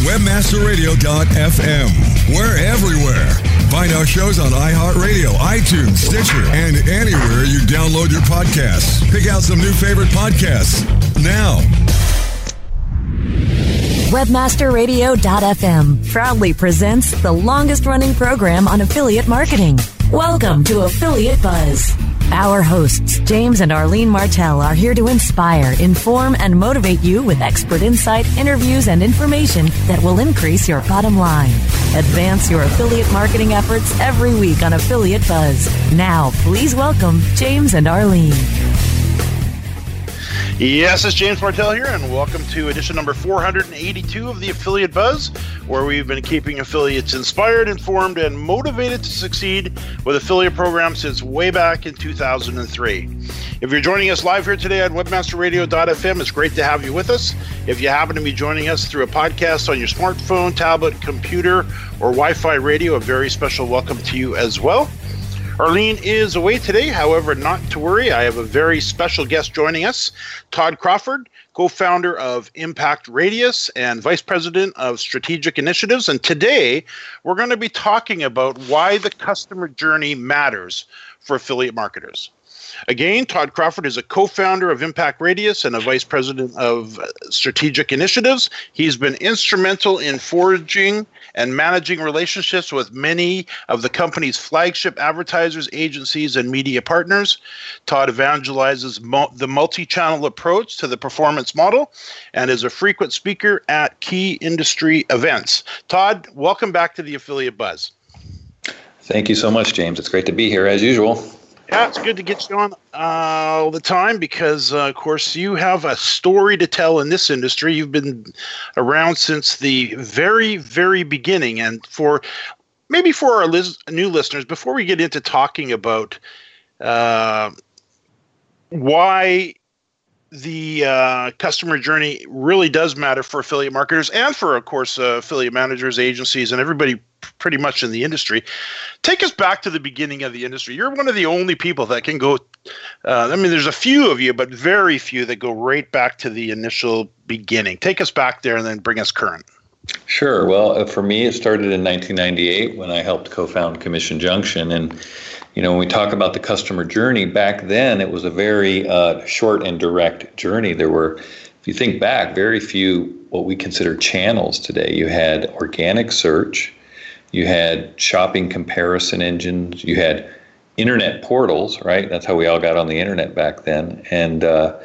Webmasterradio.fm. We're everywhere. Find our shows on iHeartRadio, iTunes, Stitcher, and anywhere you download your podcasts. Pick out some new favorite podcasts now. Webmasterradio.fm proudly presents the longest running program on affiliate marketing. Welcome to Affiliate Buzz. Our hosts, James and Arlene Martell, are here to inspire, inform, and motivate you with expert insight, interviews, and information that will increase your bottom line. Advance your affiliate marketing efforts every week on Affiliate Buzz. Now, please welcome James and Arlene. Yes, it's James Martell here, and welcome to edition number 482 of the Affiliate Buzz, where we've been keeping affiliates inspired, informed, and motivated to succeed with affiliate programs since way back in 2003. If you're joining us live here today on webmasterradio.fm, it's great to have you with us. If you happen to be joining us through a podcast on your smartphone, tablet, computer, or Wi Fi radio, a very special welcome to you as well. Arlene is away today, however, not to worry. I have a very special guest joining us Todd Crawford, co founder of Impact Radius and vice president of strategic initiatives. And today we're going to be talking about why the customer journey matters for affiliate marketers. Again, Todd Crawford is a co founder of Impact Radius and a vice president of strategic initiatives. He's been instrumental in forging and managing relationships with many of the company's flagship advertisers, agencies, and media partners. Todd evangelizes mo- the multi channel approach to the performance model and is a frequent speaker at key industry events. Todd, welcome back to the Affiliate Buzz. Thank you so much, James. It's great to be here as usual. Yeah, it's good to get you on uh, all the time because, uh, of course, you have a story to tell in this industry. You've been around since the very, very beginning. And for maybe for our lis- new listeners, before we get into talking about uh, why the uh, customer journey really does matter for affiliate marketers and for, of course, uh, affiliate managers, agencies, and everybody pretty much in the industry. Take us back to the beginning of the industry. You're one of the only people that can go. Uh, I mean, there's a few of you, but very few that go right back to the initial beginning. Take us back there and then bring us current. Sure. Well, uh, for me, it started in 1998 when I helped co found Commission Junction. And you know, when we talk about the customer journey, back then it was a very uh, short and direct journey. There were, if you think back, very few what we consider channels today. You had organic search, you had shopping comparison engines, you had internet portals, right? That's how we all got on the internet back then, and uh,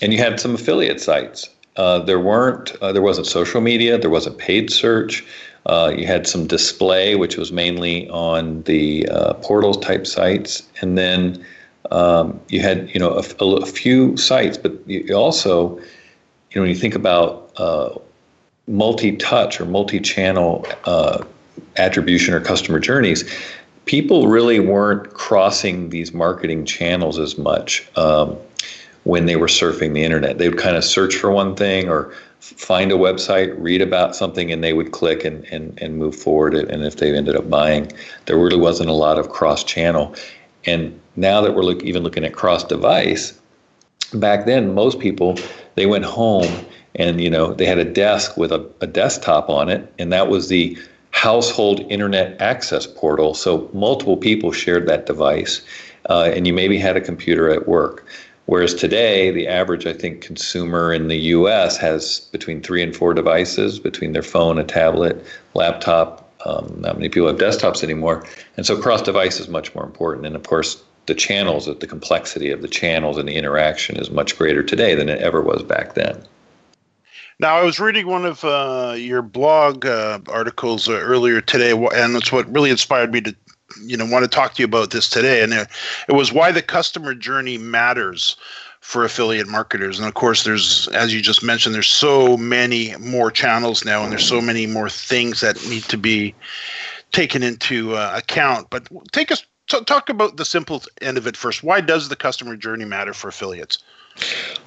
and you had some affiliate sites. uh, there weren't uh, there wasn't social media, there wasn't paid search. Uh, you had some display, which was mainly on the uh, portal type sites, and then um, you had you know a, a, few sites, but you also you know when you think about uh, multi-touch or multi-channel attribution or customer journeys, people really weren't crossing these marketing channels as much. Um, when they were surfing the internet. They would kind of search for one thing or find a website, read about something, and they would click and, and, and move forward. And if they ended up buying, there really wasn't a lot of cross channel. And now that we're look, even looking at cross device, back then, most people, they went home and you know they had a desk with a, a desktop on it, and that was the household internet access portal. So multiple people shared that device, uh, and you maybe had a computer at work. Whereas today, the average, I think, consumer in the US has between three and four devices between their phone, a tablet, laptop. Um, not many people have desktops anymore. And so cross device is much more important. And of course, the channels, the complexity of the channels and the interaction is much greater today than it ever was back then. Now, I was reading one of uh, your blog uh, articles uh, earlier today, and it's what really inspired me to you know want to talk to you about this today, and it, it was why the customer journey matters for affiliate marketers. And of course, there's as you just mentioned, there's so many more channels now, and there's so many more things that need to be taken into uh, account. But take us t- talk about the simple end of it first. Why does the customer journey matter for affiliates?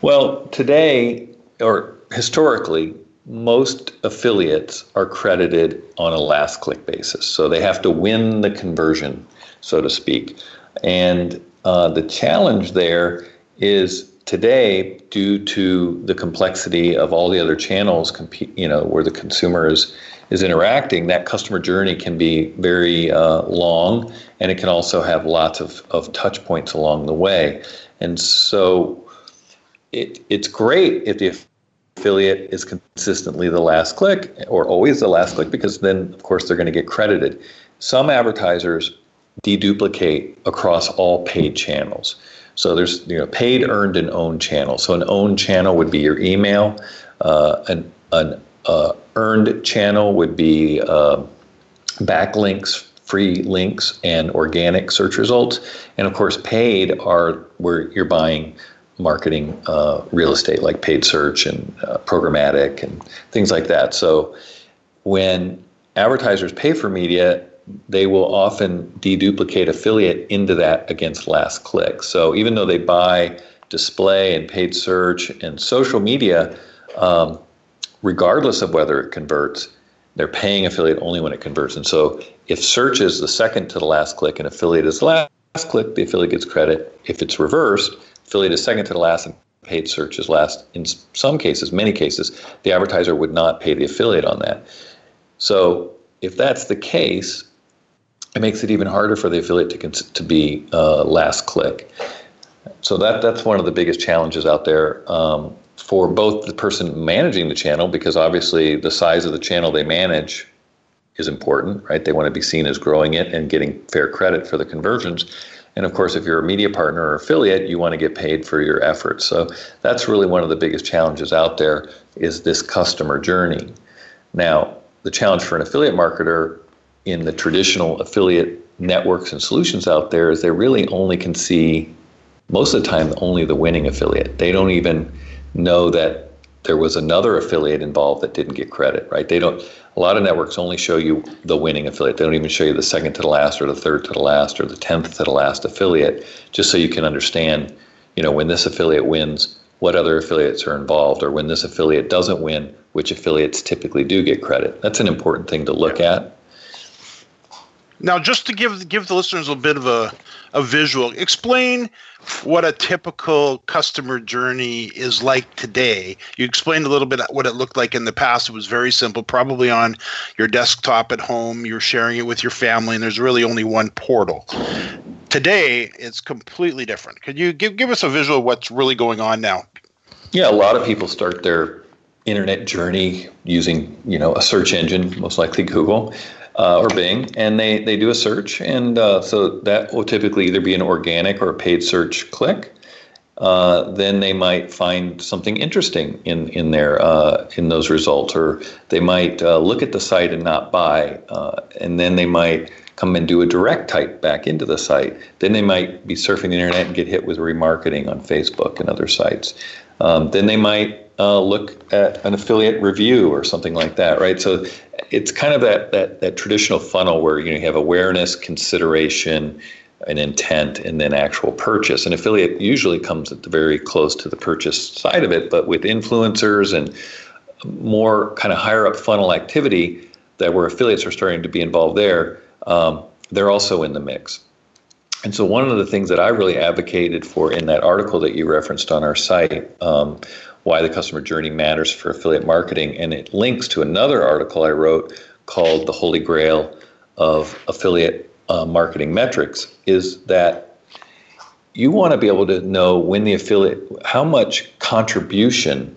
Well, today or historically, most affiliates are credited on a last click basis. So they have to win the conversion, so to speak. And uh, the challenge there is today, due to the complexity of all the other channels, you know, where the consumer is is interacting, that customer journey can be very uh, long, and it can also have lots of, of touch points along the way. And so, it, it's great if the affiliate is consistently the last click or always the last click because then, of course, they're going to get credited. Some advertisers deduplicate across all paid channels. So there's you know paid, earned, and owned channels. So an owned channel would be your email. Uh, an an uh, earned channel would be uh, backlinks, free links, and organic search results. And of course, paid are where you're buying marketing uh, real estate like paid search and uh, programmatic and things like that. So when advertisers pay for media, they will often deduplicate affiliate into that against last click. So even though they buy display and paid search and social media, um, regardless of whether it converts, they're paying affiliate only when it converts. And so if search is the second to the last click and affiliate is the last click, the affiliate gets credit. If it's reversed, affiliate is second to the last and paid search is last. In some cases, many cases, the advertiser would not pay the affiliate on that. So if that's the case, it makes it even harder for the affiliate to, to be uh, last click. So that that's one of the biggest challenges out there um, for both the person managing the channel, because obviously the size of the channel they manage is important, right? They want to be seen as growing it and getting fair credit for the conversions. And of course, if you're a media partner or affiliate, you want to get paid for your efforts. So that's really one of the biggest challenges out there is this customer journey. Now, the challenge for an affiliate marketer in the traditional affiliate networks and solutions out there is they really only can see most of the time only the winning affiliate. They don't even know that there was another affiliate involved that didn't get credit, right? They don't a lot of networks only show you the winning affiliate. They don't even show you the second to the last or the third to the last or the tenth to the last affiliate, just so you can understand, you know, when this affiliate wins, what other affiliates are involved, or when this affiliate doesn't win, which affiliates typically do get credit. That's an important thing to look at. Now, just to give give the listeners a bit of a, a visual, explain what a typical customer journey is like today. You explained a little bit what it looked like in the past. It was very simple, probably on your desktop at home. You're sharing it with your family, and there's really only one portal. Today, it's completely different. Could you give give us a visual of what's really going on now? Yeah, a lot of people start their internet journey using you know a search engine, most likely Google uh, or Bing, and they, they do a search. And uh, so that will typically either be an organic or a paid search click. uh, then they might find something interesting in in their uh, in those results, or they might uh, look at the site and not buy, uh, and then they might come and do a direct type back into the site. Then they might be surfing the internet and get hit with remarketing on Facebook and other sites. Um, then they might uh, look at an affiliate review or something like that, right? So it's kind of that that that traditional funnel where you, know, you have awareness, consideration an intent and then actual purchase. An affiliate usually comes at the very close to the purchase side of it, but with influencers and more kind of higher up funnel activity that where affiliates are starting to be involved there, um, they're also in the mix. And so, one of the things that I really advocated for in that article that you referenced on our site, um, Why the Customer Journey Matters for Affiliate Marketing, and it links to another article I wrote called The Holy Grail of Affiliate uh, marketing metrics is that you want to be able to know when the affiliate, how much contribution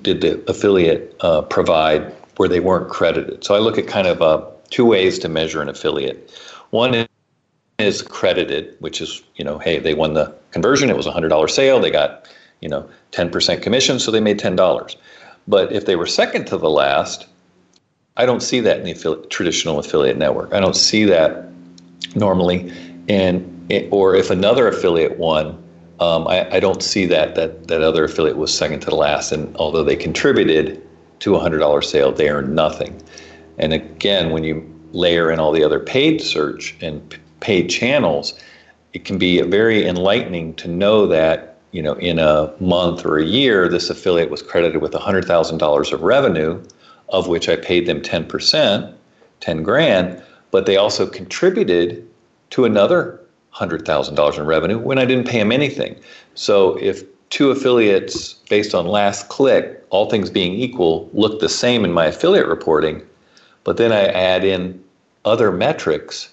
did the affiliate uh, provide where they weren't credited. So I look at kind of uh, two ways to measure an affiliate. One is credited, which is, you know, hey, they won the conversion, it was a $100 sale, they got, you know, 10% commission, so they made $10. But if they were second to the last, I don't see that in the traditional affiliate network. I don't see that normally, and or if another affiliate won, um, I, I, don't see that that that other affiliate was second to the last, and although they contributed to a hundred dollar sale, they earned nothing. And again, when you layer in all the other paid search and p- paid channels, it can be very enlightening to know that you know in a month or a year, this affiliate was credited with hundred thousand dollars of revenue, of which I paid them ten percent, ten grand but they also contributed to another $100,000 in revenue when I didn't pay them anything. So if two affiliates based on last click, all things being equal, look the same in my affiliate reporting, but then I add in other metrics,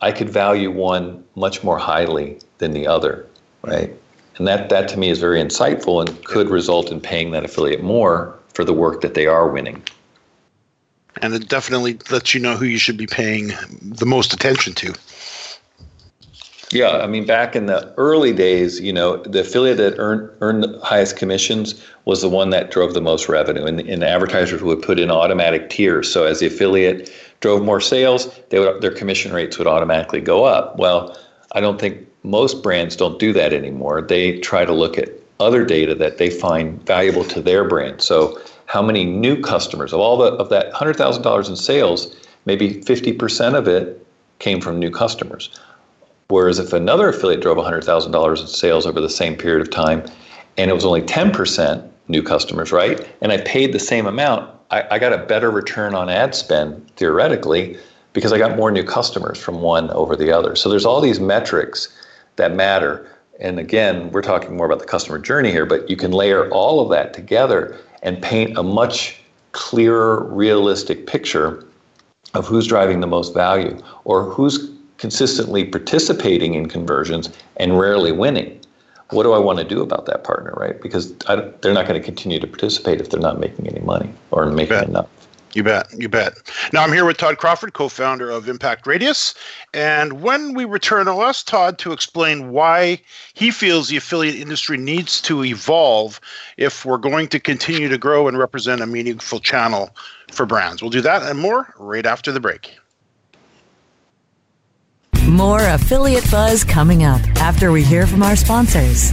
I could value one much more highly than the other, right? And that, that to me is very insightful and could result in paying that affiliate more for the work that they are winning and it definitely lets you know who you should be paying the most attention to. Yeah, I mean, back in the early days, you know, the affiliate that earned earned the highest commissions was the one that drove the most revenue, and, and advertisers would put in automatic tiers. So as the affiliate drove more sales, they would, their commission rates would automatically go up. Well, I don't think most brands don't do that anymore. They try to look at other data that they find valuable to their brand. So how many new customers of all the of that hundred thousand dollars in sales, maybe fifty percent of it came from new customers. Whereas if another affiliate drove hundred thousand dollars in sales over the same period of time, and it was only ten percent new customers, right? And I paid the same amount, I, I got a better return on ad spend theoretically because I got more new customers from one over the other. So there's all these metrics that matter. And again, we're talking more about the customer journey here, but you can layer all of that together and paint a much clearer, realistic picture of who's driving the most value or who's consistently participating in conversions and rarely winning. What do I want to do about that partner, right? Because I, they're not going to continue to participate if they're not making any money or making enough. You bet. You bet. Now I'm here with Todd Crawford, co founder of Impact Radius. And when we return, I'll ask Todd to explain why he feels the affiliate industry needs to evolve if we're going to continue to grow and represent a meaningful channel for brands. We'll do that and more right after the break. More affiliate buzz coming up after we hear from our sponsors.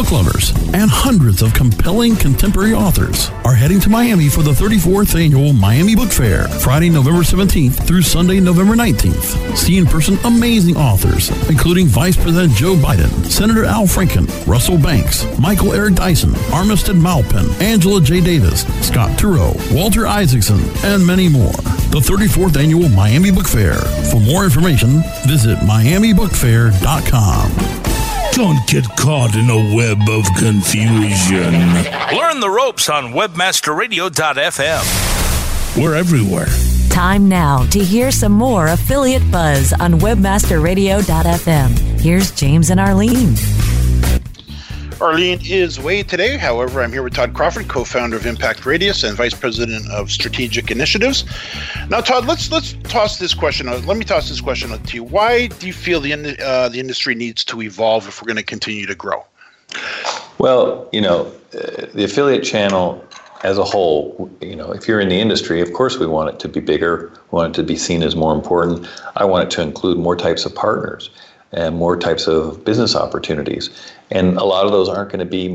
book lovers, and hundreds of compelling contemporary authors are heading to Miami for the 34th annual Miami Book Fair, Friday, November 17th through Sunday, November 19th. See in person amazing authors, including Vice President Joe Biden, Senator Al Franken, Russell Banks, Michael Eric Dyson, Armistead Maupin, Angela J. Davis, Scott Turow, Walter Isaacson, and many more. The 34th annual Miami Book Fair. For more information, visit miamibookfair.com. Don't get caught in a web of confusion. Learn the ropes on webmasterradio.fm. We're everywhere. Time now to hear some more affiliate buzz on webmasterradio.fm. Here's James and Arlene. Arlene is away today. However, I'm here with Todd Crawford, co-founder of Impact Radius and vice president of strategic initiatives. Now, Todd, let's let's toss this question. Out. Let me toss this question out to you. Why do you feel the uh, the industry needs to evolve if we're going to continue to grow? Well, you know, uh, the affiliate channel as a whole, you know, if you're in the industry, of course we want it to be bigger. We want it to be seen as more important. I want it to include more types of partners and more types of business opportunities. And a lot of those aren't going to be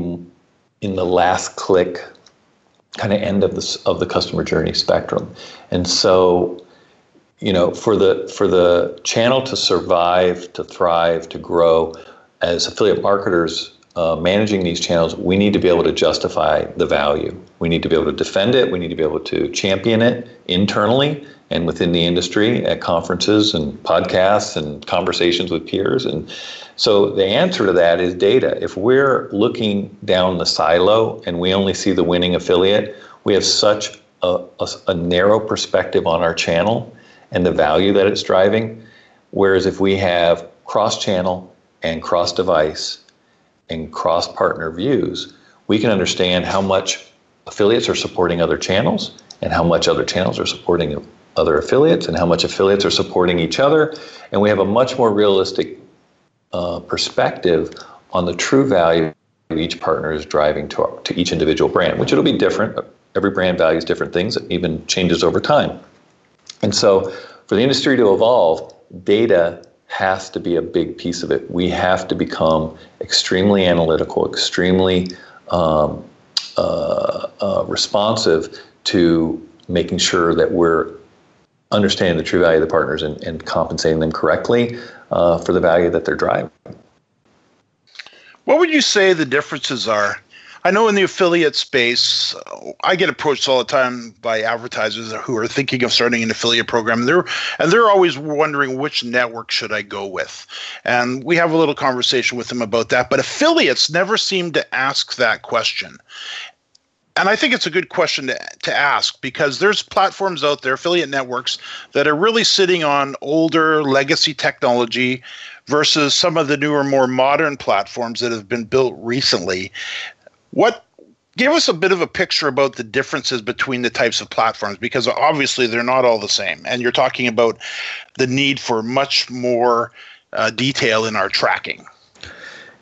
in the last click kind of end of the of the customer journey spectrum. And so, you know, for the for the channel to survive, to thrive, to grow, as affiliate marketers uh, managing these channels, we need to be able to justify the value. We need to be able to defend it. We need to be able to champion it internally and within the industry at conferences and podcasts and conversations with peers. And so the answer to that is data. If we're looking down the silo and we only see the winning affiliate, we have such a, a, a narrow perspective on our channel and the value that it's driving. Whereas if we have cross channel and cross device and cross partner views, we can understand how much affiliates are supporting other channels and how much other channels are supporting other affiliates and how much affiliates are supporting each other. And we have a much more realistic uh, perspective on the true value each partner is driving to, our, to each individual brand, which it'll be different. Every brand values different things, it even changes over time. And so, for the industry to evolve, data has to be a big piece of it. We have to become extremely analytical, extremely um, uh, uh, responsive to making sure that we're understanding the true value of the partners and, and compensating them correctly uh, for the value that they're driving. What would you say the differences are? I know in the affiliate space, I get approached all the time by advertisers who are thinking of starting an affiliate program. And they're and they're always wondering which network should I go with, and we have a little conversation with them about that. But affiliates never seem to ask that question, and I think it's a good question to, to ask because there's platforms out there, affiliate networks, that are really sitting on older legacy technology versus some of the newer, more modern platforms that have been built recently. What give us a bit of a picture about the differences between the types of platforms because obviously they're not all the same. And you're talking about the need for much more uh, detail in our tracking.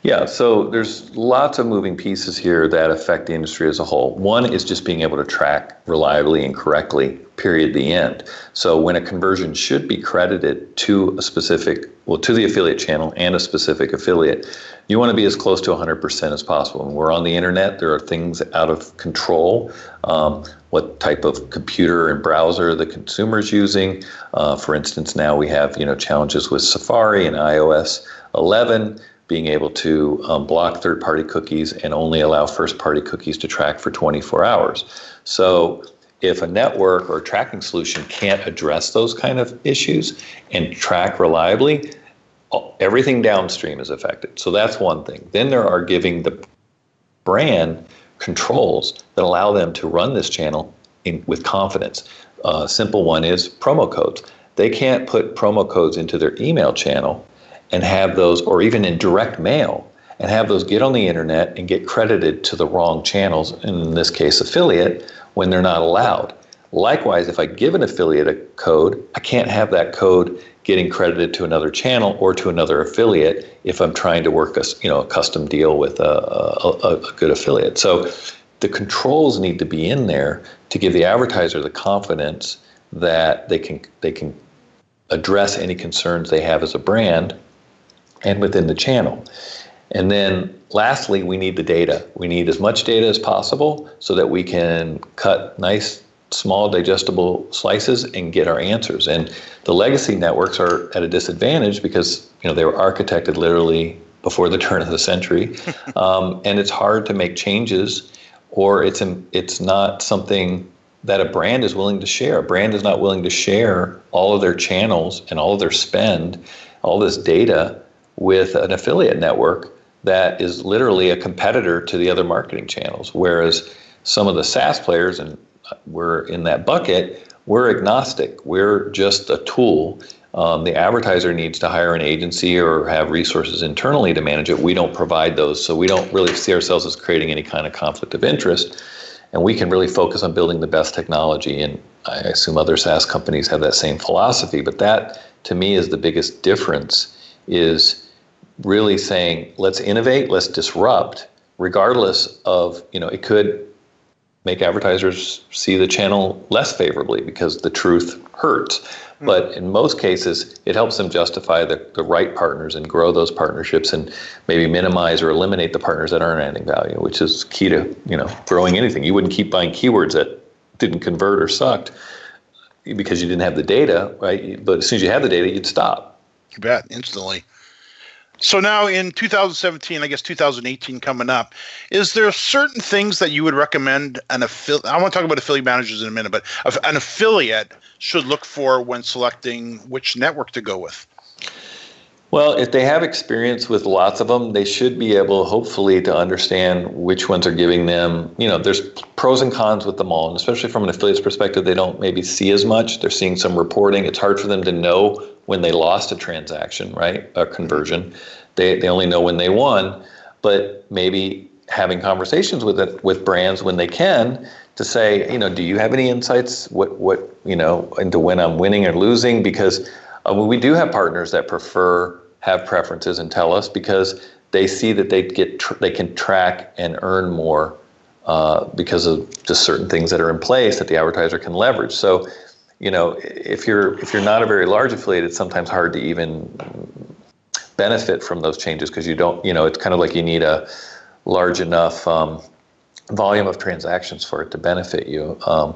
Yeah, so there's lots of moving pieces here that affect the industry as a whole. One is just being able to track reliably and correctly, period, the end. So when a conversion should be credited to a specific, well, to the affiliate channel and a specific affiliate, you want to be as close to 100% as possible. When we're on the internet, there are things out of control. Um, what type of computer and browser the consumer is using. Uh, for instance, now we have you know challenges with Safari and iOS 11 being able to um, block third party cookies and only allow first party cookies to track for 24 hours. So, if a network or a tracking solution can't address those kind of issues and track reliably, everything downstream is affected. So, that's one thing. Then there are giving the brand controls that allow them to run this channel in, with confidence. A uh, simple one is promo codes. They can't put promo codes into their email channel and have those, or even in direct mail, and have those get on the internet and get credited to the wrong channels, and in this case, affiliate, when they're not allowed. Likewise, if I give an affiliate a code, I can't have that code getting credited to another channel or to another affiliate if I'm trying to work a you know a custom deal with a, a, a good affiliate. So the controls need to be in there to give the advertiser the confidence that they can they can address any concerns they have as a brand and within the channel. And then lastly, we need the data. We need as much data as possible so that we can cut nice, small, digestible slices and get our answers. And the legacy networks are at a disadvantage because you know they were architected literally before the turn of the century, um, and it's hard to make changes, or it's it's not something that a brand is willing to share. A brand is not willing to share all of their channels and all of their spend, all this data with an affiliate network that is literally a competitor to the other marketing channels. Whereas some of the SaaS players, and we're in that bucket, we're agnostic. We're just a tool. Um, the advertiser needs to hire an agency or have resources internally to manage it. We don't provide those, so we don't really see ourselves as creating any kind of conflict of interest. And we can really focus on building the best technology. And I assume other SaaS companies have that same philosophy. But that, to me, is the biggest difference. Is really saying let's innovate, let's disrupt, regardless of you know it could make advertisers see the channel less favorably because the truth hurts. Mm-hmm. But in most cases, it helps them justify the, the right partners and grow those partnerships and maybe minimize or eliminate the partners that aren't adding value, which is key to you know growing anything. You wouldn't keep buying keywords that didn't convert or sucked because you didn't have the data, right? But as soon as you had the data, you'd stop. You bet, instantly. So now in 2017, I guess 2018 coming up, is there certain things that you would recommend an affiliate? I want to talk about affiliate managers in a minute, but an affiliate should look for when selecting which network to go with. Well, if they have experience with lots of them, they should be able, hopefully, to understand which ones are giving them. You know, there's pros and cons with them all, and especially from an affiliate's perspective, they don't maybe see as much. They're seeing some reporting. It's hard for them to know when they lost a transaction, right? A conversion. They, they only know when they won, but maybe having conversations with it with brands when they can to say, you know, do you have any insights what what you know into when I'm winning or losing? Because uh, we do have partners that prefer have preferences and tell us because they see that they get tr- they can track and earn more uh, because of just certain things that are in place that the advertiser can leverage. So you know, if you're if you're not a very large affiliate, it's sometimes hard to even benefit from those changes because you don't, you know, it's kind of like you need a large enough um, volume of transactions for it to benefit you um,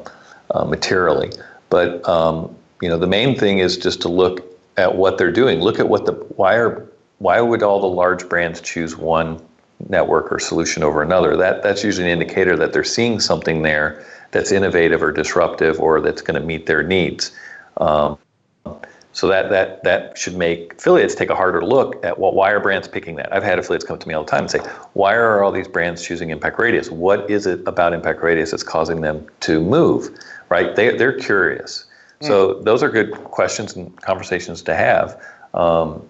uh, materially. But um, you know, the main thing is just to look at what they're doing. Look at what the why are why would all the large brands choose one network or solution over another? That that's usually an indicator that they're seeing something there that's innovative or disruptive or that's going to meet their needs. Um, so that that that should make affiliates take a harder look at what why are brands picking that. I've had affiliates come to me all the time and say, why are all these brands choosing Impact Radius? What is it about Impact Radius that's causing them to move? Right? They they're curious. Mm. So those are good questions and conversations to have. Um,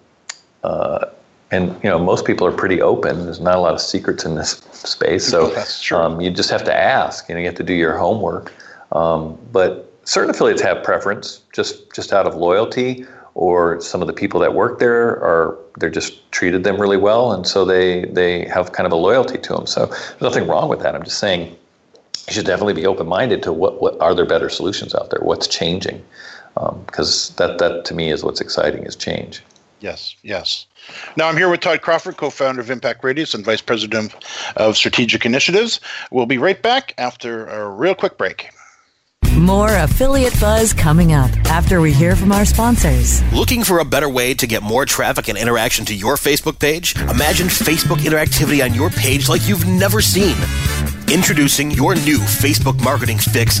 uh, and you know most people are pretty open. There's not a lot of secrets in this space, so um, you just have to ask. You know, you have to do your homework. Um, but certain affiliates have preference just just out of loyalty, or some of the people that work there are they're just treated them really well, and so they they have kind of a loyalty to them. So there's nothing wrong with that. I'm just saying you should definitely be open minded to what what are there better solutions out there? What's changing? Because um, that that to me is what's exciting is change. Yes, yes. Now I'm here with Todd Crawford, co-founder of Impact Radius and vice president of strategic initiatives. We'll be right back after a real quick break. More affiliate buzz coming up after we hear from our sponsors. Looking for a better way to get more traffic and interaction to your Facebook page? Imagine Facebook interactivity on your page like you've never seen. Introducing your new Facebook marketing fix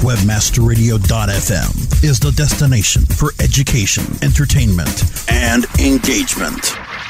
Webmasterradio.fm is the destination for education, entertainment, and engagement.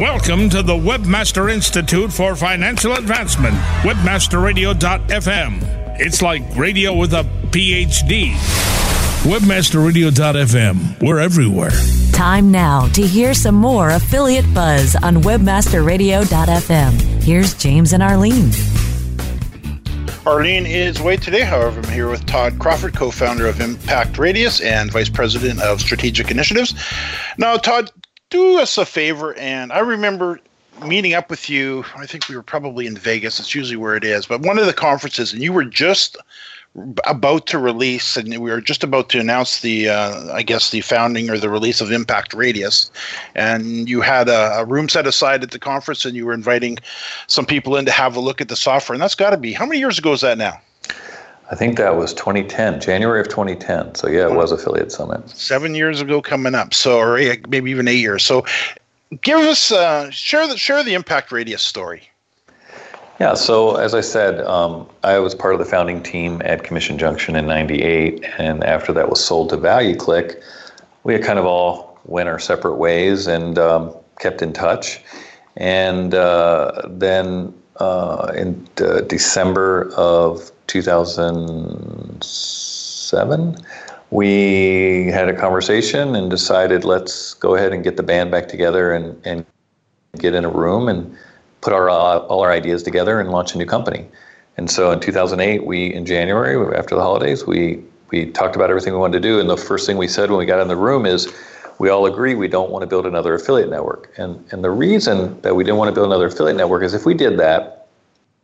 Welcome to the Webmaster Institute for Financial Advancement, webmasterradio.fm. It's like radio with a PhD. Webmasterradio.fm. We're everywhere. Time now to hear some more affiliate buzz on webmasterradio.fm. Here's James and Arlene. Arlene is away today. However, I'm here with Todd Crawford, co founder of Impact Radius and vice president of strategic initiatives. Now, Todd, do us a favor. And I remember meeting up with you. I think we were probably in Vegas. It's usually where it is, but one of the conferences, and you were just about to release, and we were just about to announce the, uh, I guess, the founding or the release of Impact Radius, and you had a, a, room set aside at the conference, and you were inviting some people in to have a look at the software, and that's got to be how many years ago is that now? I think that was 2010, January of 2010. So yeah, it was Affiliate Summit. Seven years ago coming up. So or eight, maybe even eight years. So give us uh, share the share the impact radius story. Yeah, so as I said, um, I was part of the founding team at Commission Junction in '98, and after that was sold to ValueClick, we had kind of all went our separate ways and um, kept in touch. And uh, then uh, in uh, December of 2007, we had a conversation and decided let's go ahead and get the band back together and, and get in a room and put our uh, all our ideas together and launch a new company. And so in 2008, we in January after the holidays, we we talked about everything we wanted to do. And the first thing we said when we got in the room is, we all agree we don't want to build another affiliate network. And and the reason that we didn't want to build another affiliate network is if we did that,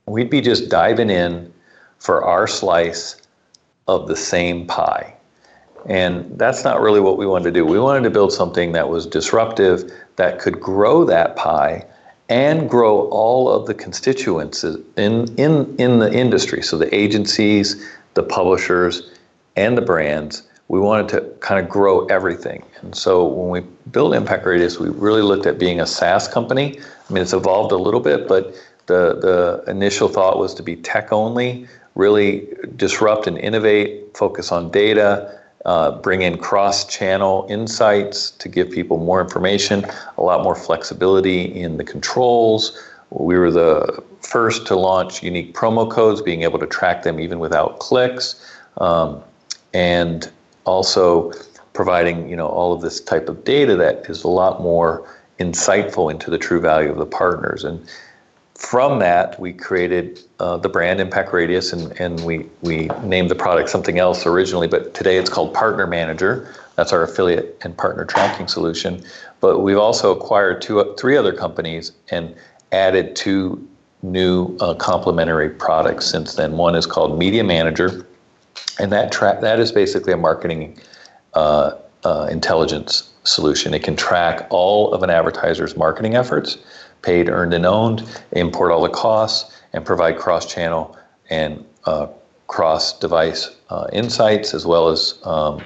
we'd be just diving in for our slice of the same pie. And that's not really what we wanted to do. We wanted to build something that was disruptive, that could grow that pie and grow all of the constituents in, in, in the industry. So the agencies, the publishers, and the brands. We wanted to kind of grow everything. And so when we built Impact Radius, we really looked at being a SaaS company. I mean, it's evolved a little bit, but the, the initial thought was to be tech only, really disrupt and innovate, focus on data, uh, bring in cross-channel insights to give people more information, a lot more flexibility in the controls. We were the first to launch unique promo codes, being able to track them even without clicks, um, and also providing you know all of this type of data that is a lot more insightful into the true value of the partners. And from that, we created uh, the brand Impact Radius, and, and we, we named the product something else originally, but today it's called Partner Manager. That's our affiliate and partner tracking solution. But we've also acquired two, three other companies and added two new uh, complementary products since then. One is called Media Manager, and that tra- that is basically a marketing uh, uh intelligence solution. It can track all of an advertiser's marketing efforts paid, earned, and owned, import all the costs, and provide cross channel and uh, cross device uh, insights as well as um,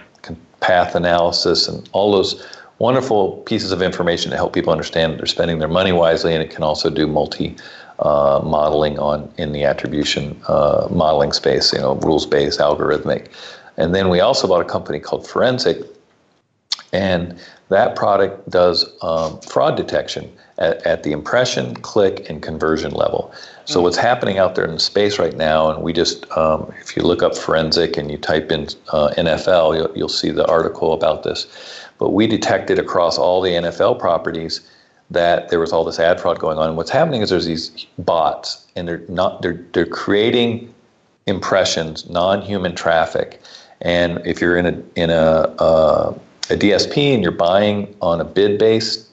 path analysis and all those wonderful pieces of information to help people understand that they're spending their money wisely. And it can also do multi uh, modeling on in the attribution uh, modeling space, you know, rules based, algorithmic. And then we also bought a company called Forensiq, and that product does um, fraud detection at, at, the impression, click, and conversion level. So mm-hmm. what's happening out there in the space right now, and we just, um, if you look up Forensiq and you type in uh, NFL, you'll, you'll see the article about this. But we detected across all the NFL properties that there was all this ad fraud going on. And what's happening is there's these bots, and they're not they're they're creating impressions, non-human traffic. And if you're in a in a uh, a DSP and you're buying on a bid base,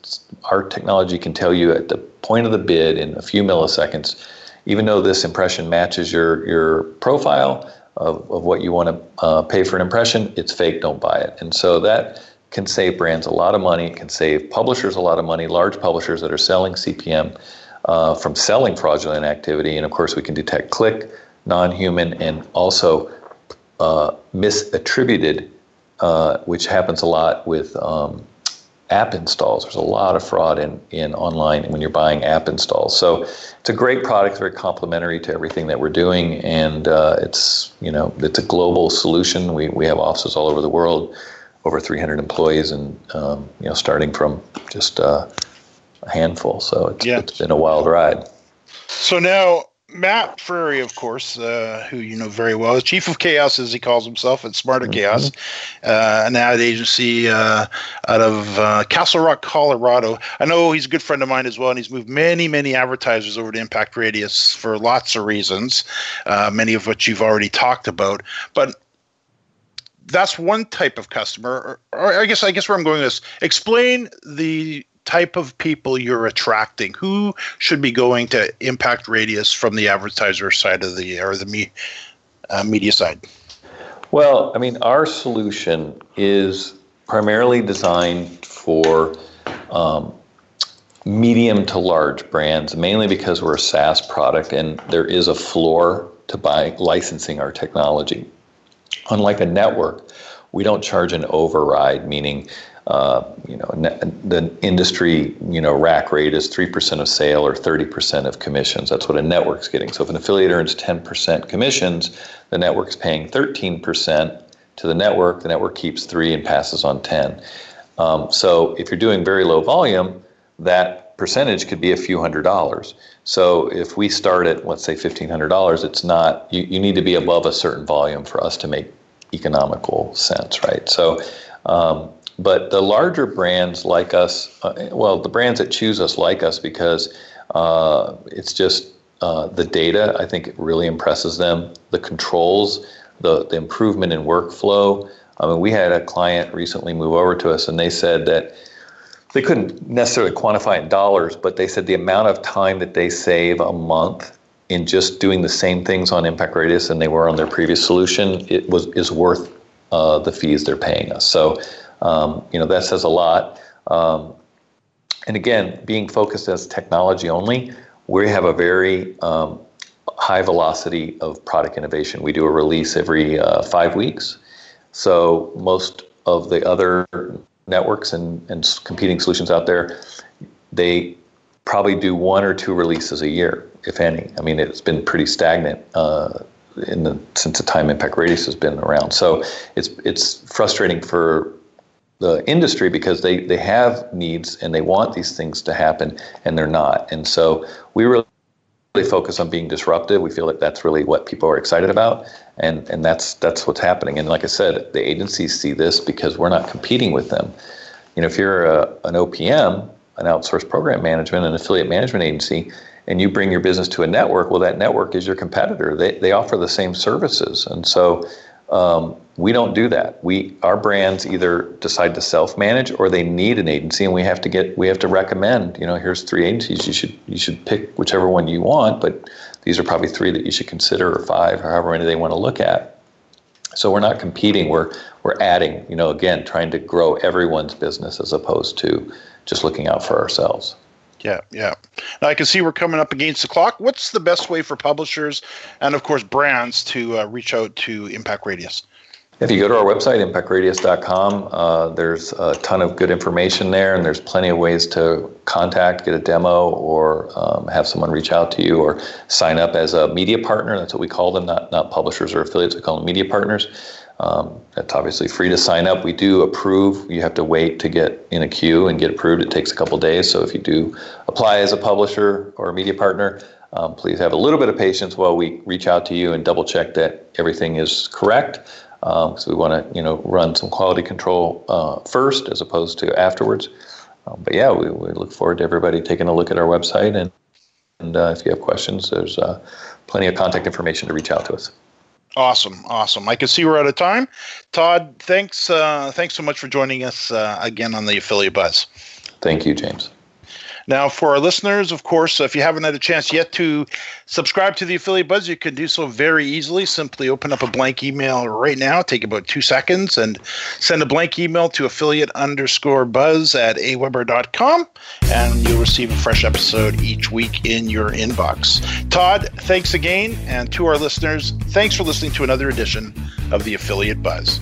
our technology can tell you at the point of the bid in a few milliseconds, even though this impression matches your, your profile of, of what you want to uh, pay for an impression, it's fake, don't buy it. And so that can save brands a lot of money, it can save publishers a lot of money, large publishers that are selling CPM uh, from selling fraudulent activity. And of course, we can detect click, non human, and also uh, misattributed uh, which happens a lot with um, app installs. There's a lot of fraud in, in online when you're buying app installs. So it's a great product, very complementary to everything that we're doing, and uh, it's you know it's a global solution. We we have offices all over the world, over 300 employees, and um, you know starting from just uh, a handful. So it's, yeah. it's been a wild ride. So now Matt Frary, of course, uh, who you know very well, chief of chaos, as he calls himself, at Smarter mm-hmm. Chaos, uh, an ad agency uh, out of uh, Castle Rock, Colorado. I know he's a good friend of mine as well, and he's moved many, many advertisers over to Impact Radius for lots of reasons, uh, many of which you've already talked about. But that's one type of customer, or, or I guess I guess where I'm going is explain the type of people you're attracting. Who should be going to Impact Radius from the advertiser side of the or the me, uh, media side? Well, I mean, our solution is primarily designed for um, medium to large brands, mainly because we're a SaaS product and there is a floor to buy licensing our technology. Unlike a network, we don't charge an override, meaning uh, you know, the industry, you know, rack rate is 3% of sale or 30% of commissions. That's what a network's getting. So if an affiliate earns 10% commissions, the network's paying 13% to the network. The network keeps 3 and passes on 10. Um, so if you're doing very low volume, that percentage could be a few hundred dollars. So if we start at, let's say, $1,500, it's not, you, you need to be above a certain volume for us to make economical sense, right? So, um, but the larger brands like us, uh, well, the brands that choose us like us because uh, it's just uh, the data. I think it really impresses them. The controls, the the improvement in workflow. I mean, we had a client recently move over to us, and they said that they couldn't necessarily quantify in dollars, but they said the amount of time that they save a month in just doing the same things on Impact Radius than they were on their previous solution, it was is worth uh, the fees they're paying us. So um, you know, that says a lot. Um, and again, being focused as technology only, we have a very um, high velocity of product innovation. We do a release every uh, five weeks. So most of the other networks and, and competing solutions out there, they probably do one or two releases a year, if any. I mean, it's been pretty stagnant uh, in the since the time Impact Radius has been around. So it's it's frustrating for the industry because they, they have needs and they want these things to happen and they're not. And so we really focus on being disruptive. We feel that that's really what people are excited about, and and that's that's what's happening. And like I said, the agencies see this because we're not competing with them. You know, if you're a, an OPM, an outsourced program management, an affiliate management agency, and you bring your business to a network, well, that network is your competitor. They they offer the same services, and so um, we don't do that. We our brands either decide to self-manage or they need an agency, and we have to get we have to recommend. You know, here's three agencies. You should you should pick whichever one you want, but these are probably three that you should consider, or five, or however many they want to look at. So we're not competing. We're we're adding. You know, again, trying to grow everyone's business as opposed to just looking out for ourselves. Yeah, yeah. Now I can see we're coming up against the clock. What's the best way for publishers and, of course, brands to uh, reach out to Impact Radius? If you go to our website, impactradius.com, uh, there's a ton of good information there, and there's plenty of ways to contact, get a demo, or um, have someone reach out to you, or sign up as a media partner. That's what we call them, not not publishers or affiliates. We call them media partners. Um, that's obviously free to sign up. We do approve. You have to wait to get in a queue and get approved. It takes a couple days. So if you do apply as a publisher or a media partner, um, please have a little bit of patience while we reach out to you and double check that everything is correct. Um, so we want to, you know, run some quality control uh, first as opposed to afterwards. Um, but yeah, we, we look forward to everybody taking a look at our website. And, and uh, if you have questions, there's uh, plenty of contact information to reach out to us. Awesome, awesome. I can see we're out of time. Todd, thanks, uh, thanks so much for joining us uh, again on the Affiliate Buzz. Thank you, James. Now, for our listeners, of course, if you haven't had a chance yet to subscribe to the Affiliate Buzz, you can do so very easily. Simply open up a blank email right now, take about two seconds, and send a blank email to affiliate underscore buzz at aweber.com, and you'll receive a fresh episode each week in your inbox. Todd, thanks again. And to our listeners, thanks for listening to another edition of the Affiliate Buzz.